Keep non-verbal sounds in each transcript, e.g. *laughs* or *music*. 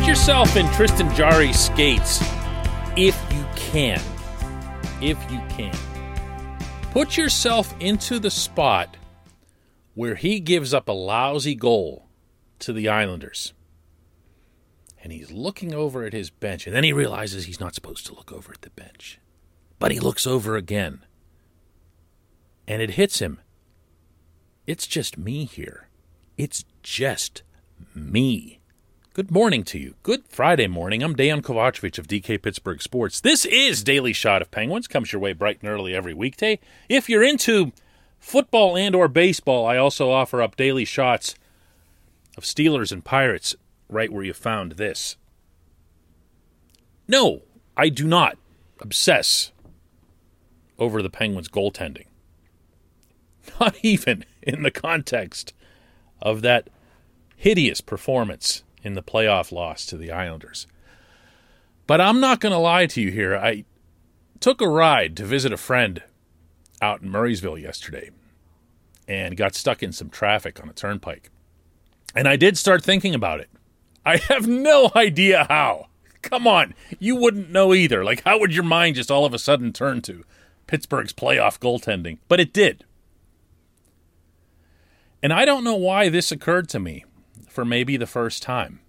Put yourself in Tristan Jarry's skates if you can. If you can. Put yourself into the spot where he gives up a lousy goal to the Islanders. And he's looking over at his bench, and then he realizes he's not supposed to look over at the bench. But he looks over again. And it hits him. It's just me here. It's just me. Good morning to you. Good Friday morning. I'm Dan Kovacevic of DK Pittsburgh Sports. This is Daily Shot of Penguins. Comes your way bright and early every weekday. If you're into football and or baseball, I also offer up daily shots of Steelers and Pirates right where you found this. No, I do not obsess over the Penguins goaltending. *laughs* Not even in the context of that hideous performance in the playoff loss to the Islanders. But I'm not going to lie to you here. I took a ride to visit a friend out in Murrysville yesterday and got stuck in some traffic on a turnpike. And I did start thinking about it. I have no idea how. Come on, you wouldn't know either. Like, how would your mind just all of a sudden turn to Pittsburgh's playoff goaltending? But it did. And I don't know why this occurred to me for maybe the first time.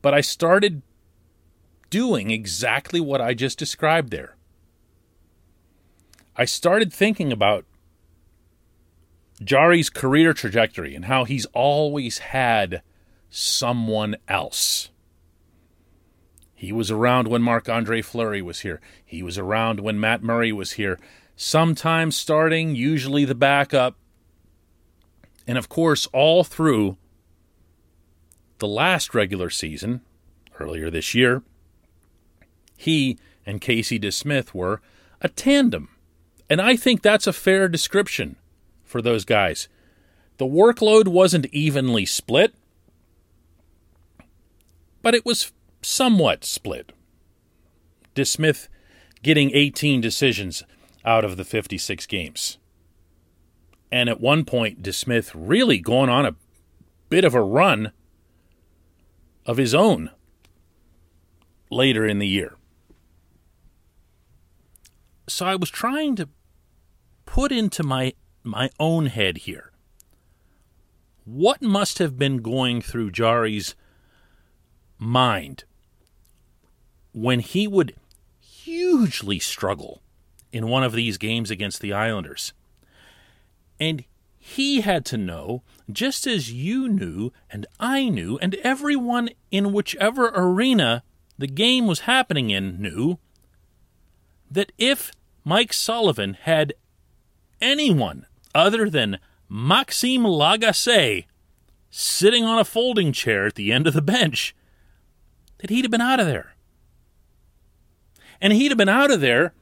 But I started doing exactly what I just described there. I started thinking about Jarry's career trajectory and how he's always had someone else. He was around when Marc Andre Fleury was here. He was around when Matt Murray was here. Sometimes starting, usually the backup. And of course, all through the last regular season, earlier this year, he and Casey DeSmith were a tandem. And I think that's a fair description for those guys. The workload wasn't evenly split, but it was somewhat split. DeSmith getting 18 decisions out of the 56 games. And at one point, DeSmith really going on a bit of a run of his own later in the year. So I was trying to put into my my own head here. What must have been going through Jarry's mind when he would hugely struggle in one of these games against the Islanders? And he had to know, just as you knew, and I knew, and everyone in whichever arena the game was happening in knew, that if Mike Sullivan had anyone other than Maxime Lagacé sitting on a folding chair at the end of the bench, that he'd have been out of there. And he'd have been out of there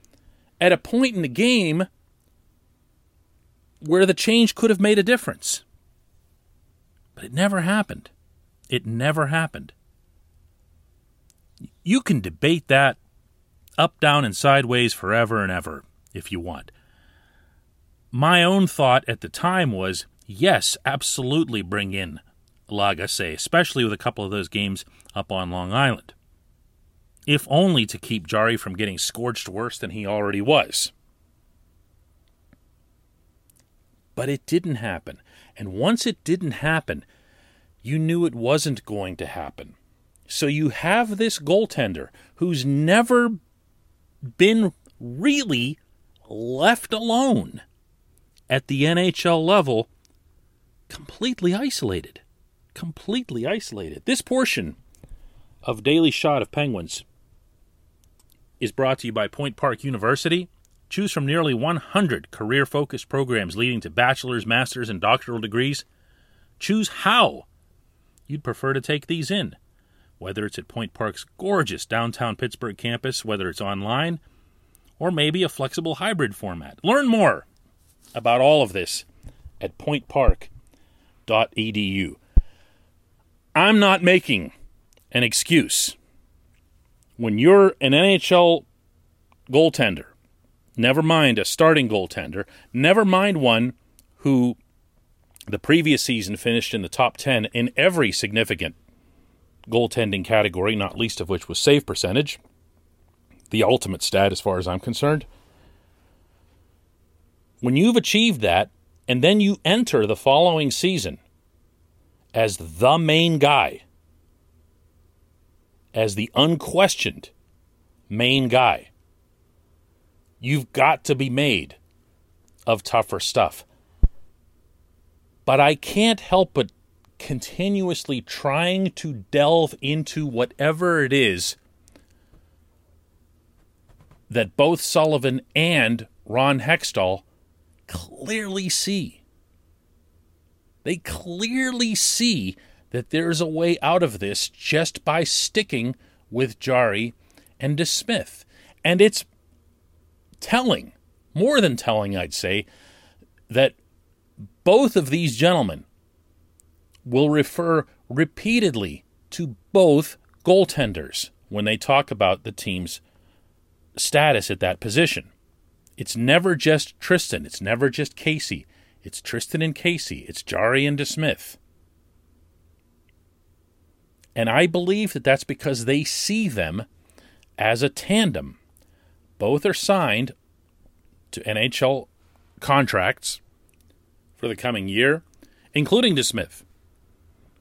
at a point in the game where the change could have made a difference. But it never happened. It never happened. You can debate that up, down, and sideways forever and ever if you want. My own thought at the time was yes, absolutely bring in Lagacé, especially with a couple of those games up on Long Island. If only to keep Jarry from getting scorched worse than he already was. But it didn't happen. And once it didn't happen, you knew it wasn't going to happen. So you have this goaltender who's never been really left alone at the NHL level, completely isolated. Completely isolated. This portion of Daily Shot of Penguins is brought to you by Point Park University. Choose from nearly 100 career focused programs leading to bachelor's, master's, and doctoral degrees. Choose how you'd prefer to take these in, whether it's at Point Park's gorgeous downtown Pittsburgh campus, whether it's online, or maybe a flexible hybrid format. Learn more about all of this at pointpark.edu. I'm not making an excuse. When you're an NHL goaltender, never mind a starting goaltender, never mind one who the previous season finished in the top 10 in every significant goaltending category, not least of which was save percentage, the ultimate stat as far as I'm concerned. When you've achieved that, and then you enter the following season as the main guy, as the unquestioned main guy, you've got to be made of tougher stuff. But I can't help but continuously trying to delve into whatever it is that both Sullivan and Ron Hextall clearly see. They clearly see that there's a way out of this just by sticking with Jarry and DeSmith. And it's telling, more than telling, I'd say, that both of these gentlemen will refer repeatedly to both goaltenders when they talk about the team's status at that position. It's never just Tristan, it's never just Casey. It's Tristan and Casey, it's Jarry and DeSmith. And I believe that that's because they see them as a tandem. Both are signed to NHL contracts for the coming year, including DeSmith,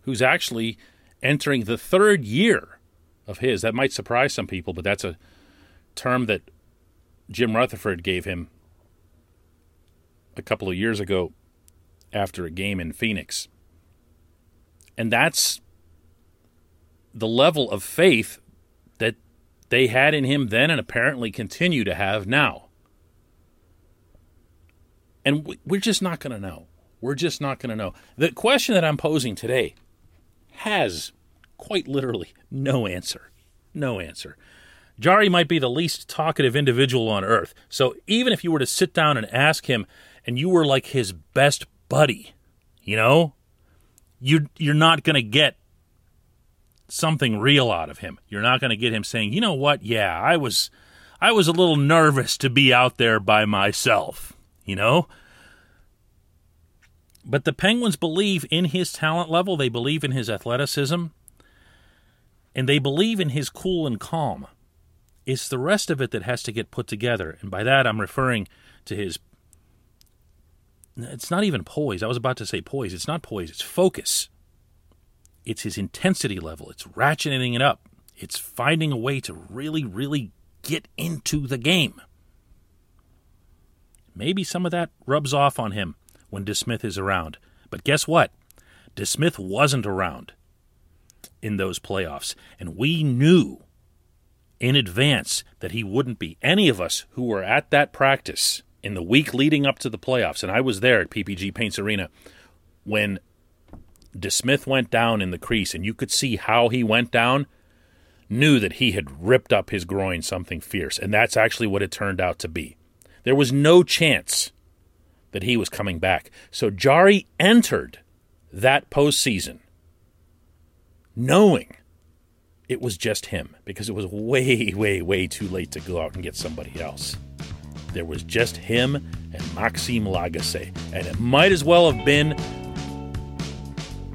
who's actually entering the third year of his. That might surprise some people, but that's a term that Jim Rutherford gave him a couple of years ago after a game in Phoenix. And that's the level of faith they had in him then and apparently continue to have now. And we're just not going to know. We're just not going to know. The question that I'm posing today has quite literally no answer. No answer. Jarry might be the least talkative individual on earth. So even if you were to sit down and ask him and you were like his best buddy, you know, you you're not going to get something real out of him. You're not going to get him saying, "You know what? Yeah, I was I was a little nervous to be out there by myself." You know? But the Penguins believe in his talent level, they believe in his athleticism, and they believe in his cool and calm. It's the rest of it that has to get put together. And by that, I'm referring to his. It's not even poise. I was about to say poise. It's not poise, it's focus. It's his intensity level. It's ratcheting it up. It's finding a way to really, really get into the game. Maybe some of that rubs off on him when DeSmith is around. But guess what? DeSmith wasn't around in those playoffs. And we knew in advance that he wouldn't be. Any of us who were at that practice in the week leading up to the playoffs, and I was there at PPG Paints Arena when DeSmith went down in the crease, and you could see how he went down, knew that he had ripped up his groin something fierce. And that's actually what it turned out to be. There was no chance that he was coming back. So Jarry entered that postseason knowing it was just him because it was way, way, way too late to go out and get somebody else. There was just him and Maxime Lagacé, and it might as well have been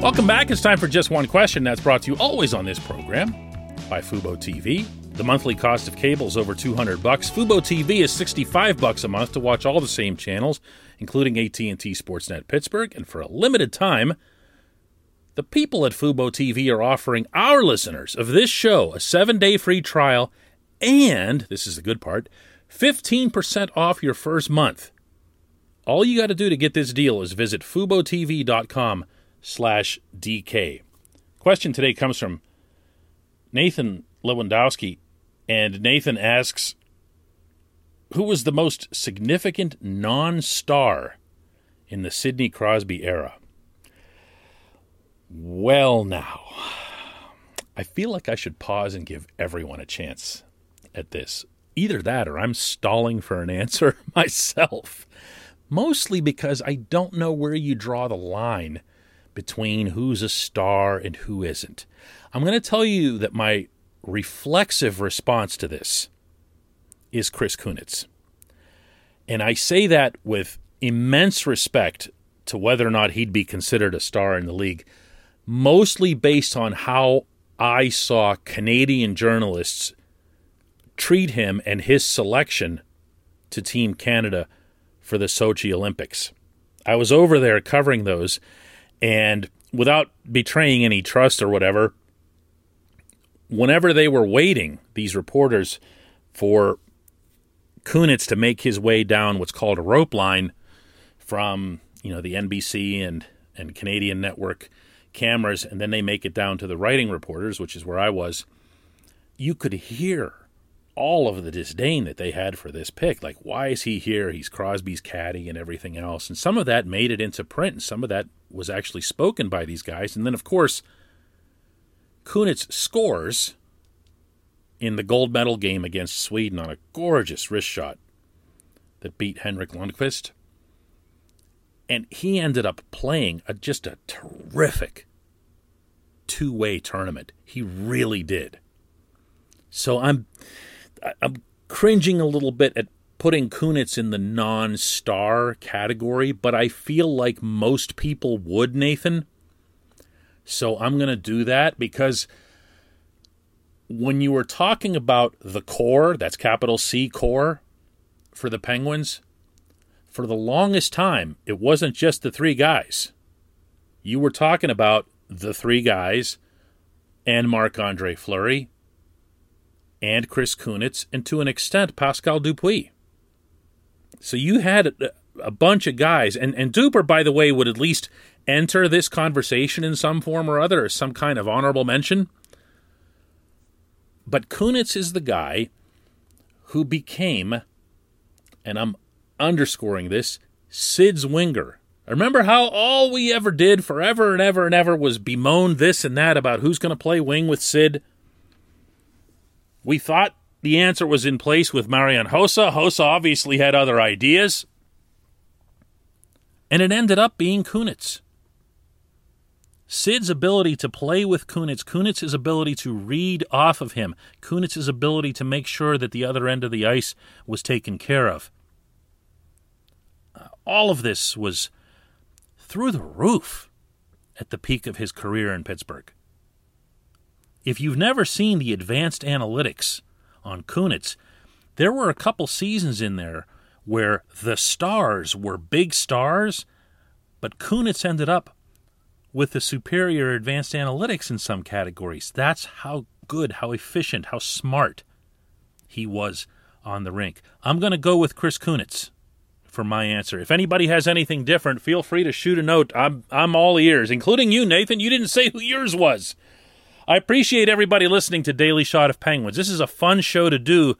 Welcome back. It's time for just one question that's brought to you always on this program by Fubo TV. The monthly cost of cable is over 200 bucks. Fubo TV is 65 bucks a month to watch all the same channels, including AT&T Sportsnet Pittsburgh, and for a limited time, the people at Fubo TV are offering our listeners of this show a 7-day free trial and, this is the good part, 15% off your first month. All you got to do to get this deal is visit FuboTV.com slash DK. Question today comes from Nathan Lewandowski, and Nathan asks, who was the most significant non-star in the Sidney Crosby era? Well, now, I feel like I should pause and give everyone a chance at this. Either that or I'm stalling for an answer *laughs* myself. Mostly because I don't know where you draw the line between who's a star and who isn't. I'm going to tell you that my reflexive response to this is Chris Kunitz. And I say that with immense respect to whether or not he'd be considered a star in the league, mostly based on how I saw Canadian journalists treat him and his selection to Team Canada for the Sochi Olympics. I was over there covering those, and without betraying any trust or whatever, whenever they were waiting, these reporters, for Kunitz to make his way down what's called a rope line from you know the NBC and and Canadian network cameras, and then they make it down to the writing reporters, which is where I was. You could hear all of the disdain that they had for this pick. Like, why is he here? He's Crosby's caddy and everything else. And some of that made it into print, and some of that was actually spoken by these guys. And then, of course, Kunitz scores in the gold medal game against Sweden on a gorgeous wrist shot that beat Henrik Lundqvist. And he ended up playing a, just a terrific two way tournament. He really did. So I'm I'm cringing a little bit at putting Kunitz in the non-star category, but I feel like most people would, Nathan. So I'm going to do that because when you were talking about the core, that's capital C core for the Penguins, for the longest time, it wasn't just the three guys. You were talking about the three guys and Marc Andre Fleury and Chris Kunitz, and to an extent, Pascal Dupuis. So you had a bunch of guys, and, and Duper, by the way, would at least enter this conversation in some form or other, some kind of honorable mention. But Kunitz is the guy who became, and I'm underscoring this, Sid's winger. Remember how all we ever did forever and ever and ever was bemoan this and that about who's going to play wing with Sid? We thought the answer was in place with Marian Hossa. Hossa obviously had other ideas. And it ended up being Kunitz. Sid's ability to play with Kunitz, Kunitz's ability to read off of him, Kunitz's ability to make sure that the other end of the ice was taken care of. Uh, all of this was through the roof at the peak of his career in Pittsburgh. If you've never seen the advanced analytics on Kunitz, there were a couple seasons in there where the stars were big stars, but Kunitz ended up with the superior advanced analytics in some categories. That's how good, how efficient, how smart he was on the rink. I'm going to go with Chris Kunitz for my answer. If anybody has anything different, feel free to shoot a note. I'm I'm all ears, including you, Nathan. You didn't say who yours was. I appreciate everybody listening to Daily Shot of Penguins. This is a fun show to do.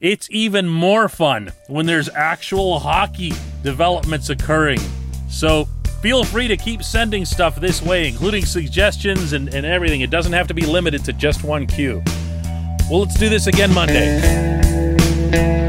It's even more fun when there's actual hockey developments occurring. So feel free to keep sending stuff this way, including suggestions and, and everything. It doesn't have to be limited to just one cue. Well, let's do this again Monday.